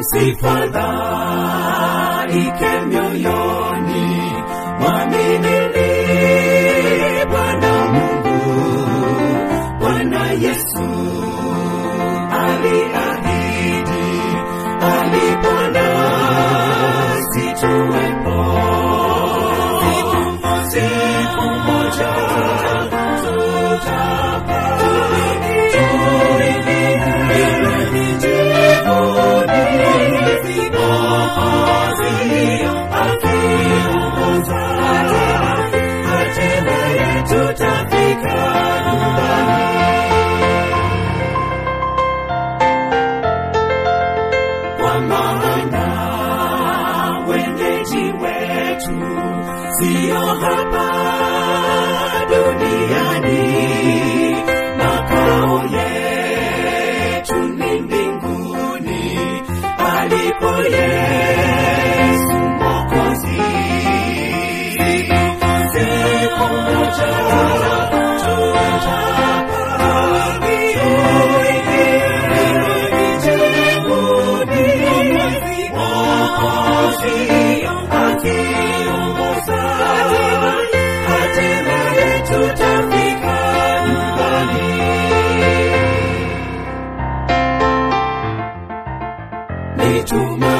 usifadhaike mioyoni, mwaminini Bwana Mungu. Bwana Yesu aliahidi, alipona situwepo. Siku moja tutafika wenyeji wetu sio hapa duniani, makao yetu ni mbinguni alipo Yesu Ni tumaini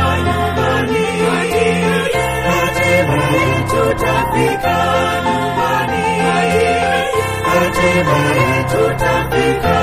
Tena tutafika